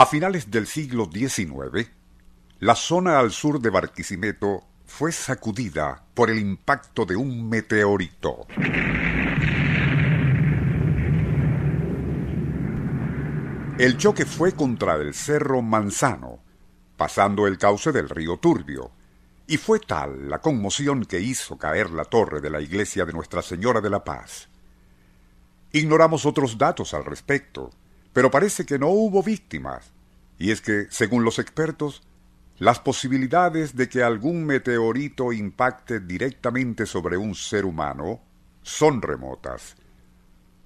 A finales del siglo XIX, la zona al sur de Barquisimeto fue sacudida por el impacto de un meteorito. El choque fue contra el Cerro Manzano, pasando el cauce del río Turbio, y fue tal la conmoción que hizo caer la torre de la iglesia de Nuestra Señora de la Paz. Ignoramos otros datos al respecto, pero parece que no hubo víctimas, y es que, según los expertos, las posibilidades de que algún meteorito impacte directamente sobre un ser humano son remotas.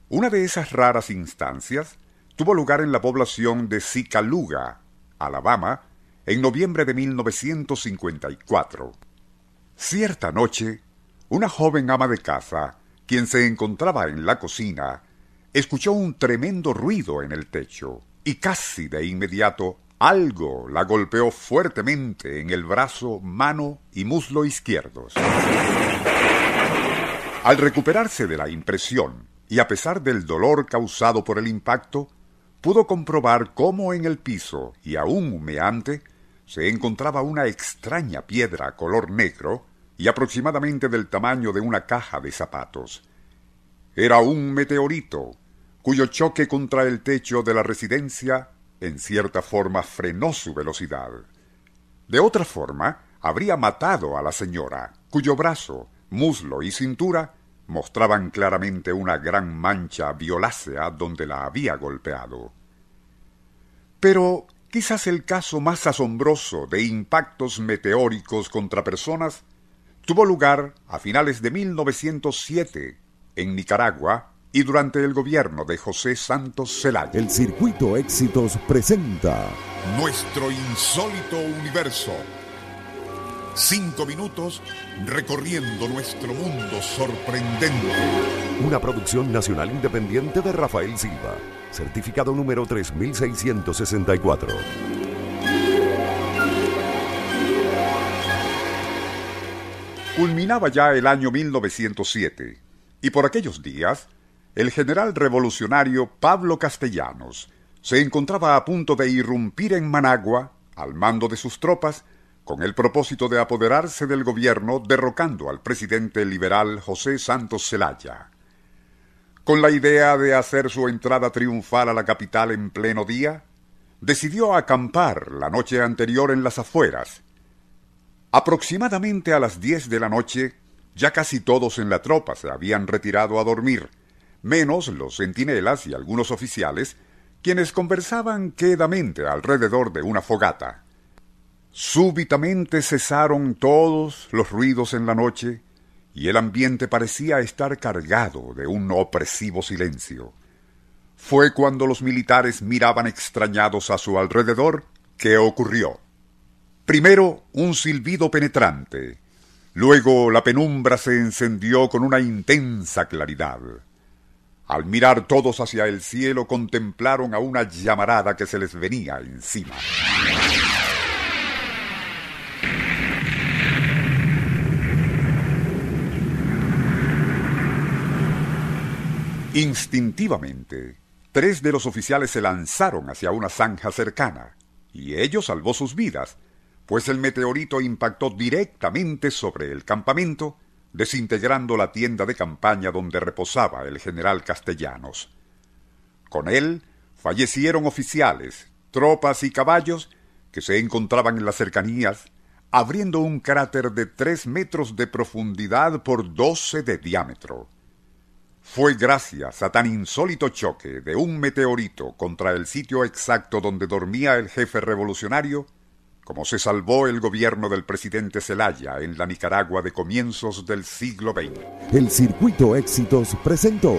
Una de esas raras instancias tuvo lugar en la población de Sicaluga, Alabama, en noviembre de 1954. Cierta noche, una joven ama de casa, quien se encontraba en la cocina, escuchó un tremendo ruido en el techo y casi de inmediato algo la golpeó fuertemente en el brazo, mano y muslo izquierdos. Al recuperarse de la impresión y a pesar del dolor causado por el impacto, pudo comprobar cómo en el piso y aún humeante se encontraba una extraña piedra color negro y aproximadamente del tamaño de una caja de zapatos. Era un meteorito, cuyo choque contra el techo de la residencia en cierta forma frenó su velocidad. De otra forma, habría matado a la señora, cuyo brazo, muslo y cintura mostraban claramente una gran mancha violácea donde la había golpeado. Pero quizás el caso más asombroso de impactos meteóricos contra personas tuvo lugar a finales de 1907 en Nicaragua y durante el gobierno de José Santos Zelaya. El Circuito Éxitos presenta Nuestro insólito universo Cinco minutos recorriendo nuestro mundo sorprendente. Una producción nacional independiente de Rafael Silva. Certificado número 3664. Culminaba ya el año 1907 y por aquellos días el general revolucionario Pablo Castellanos se encontraba a punto de irrumpir en Managua al mando de sus tropas con el propósito de apoderarse del gobierno derrocando al presidente liberal José Santos Zelaya. Con la idea de hacer su entrada triunfal a la capital en pleno día, decidió acampar la noche anterior en las afueras. Aproximadamente a las diez de la noche, ya casi todos en la tropa se habían retirado a dormir, menos los centinelas y algunos oficiales, quienes conversaban quedamente alrededor de una fogata. Súbitamente cesaron todos los ruidos en la noche y el ambiente parecía estar cargado de un opresivo silencio. Fue cuando los militares miraban extrañados a su alrededor que ocurrió. Primero un silbido penetrante, luego la penumbra se encendió con una intensa claridad. Al mirar todos hacia el cielo contemplaron a una llamarada que se les venía encima. Instintivamente, tres de los oficiales se lanzaron hacia una zanja cercana, y ello salvó sus vidas, pues el meteorito impactó directamente sobre el campamento, desintegrando la tienda de campaña donde reposaba el general Castellanos. Con él fallecieron oficiales, tropas y caballos que se encontraban en las cercanías, abriendo un cráter de tres metros de profundidad por doce de diámetro. Fue gracias a tan insólito choque de un meteorito contra el sitio exacto donde dormía el jefe revolucionario como se salvó el gobierno del presidente Zelaya en la Nicaragua de comienzos del siglo XX. El Circuito Éxitos presentó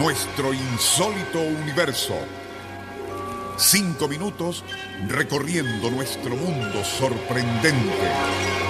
Nuestro insólito universo. Cinco minutos recorriendo nuestro mundo sorprendente.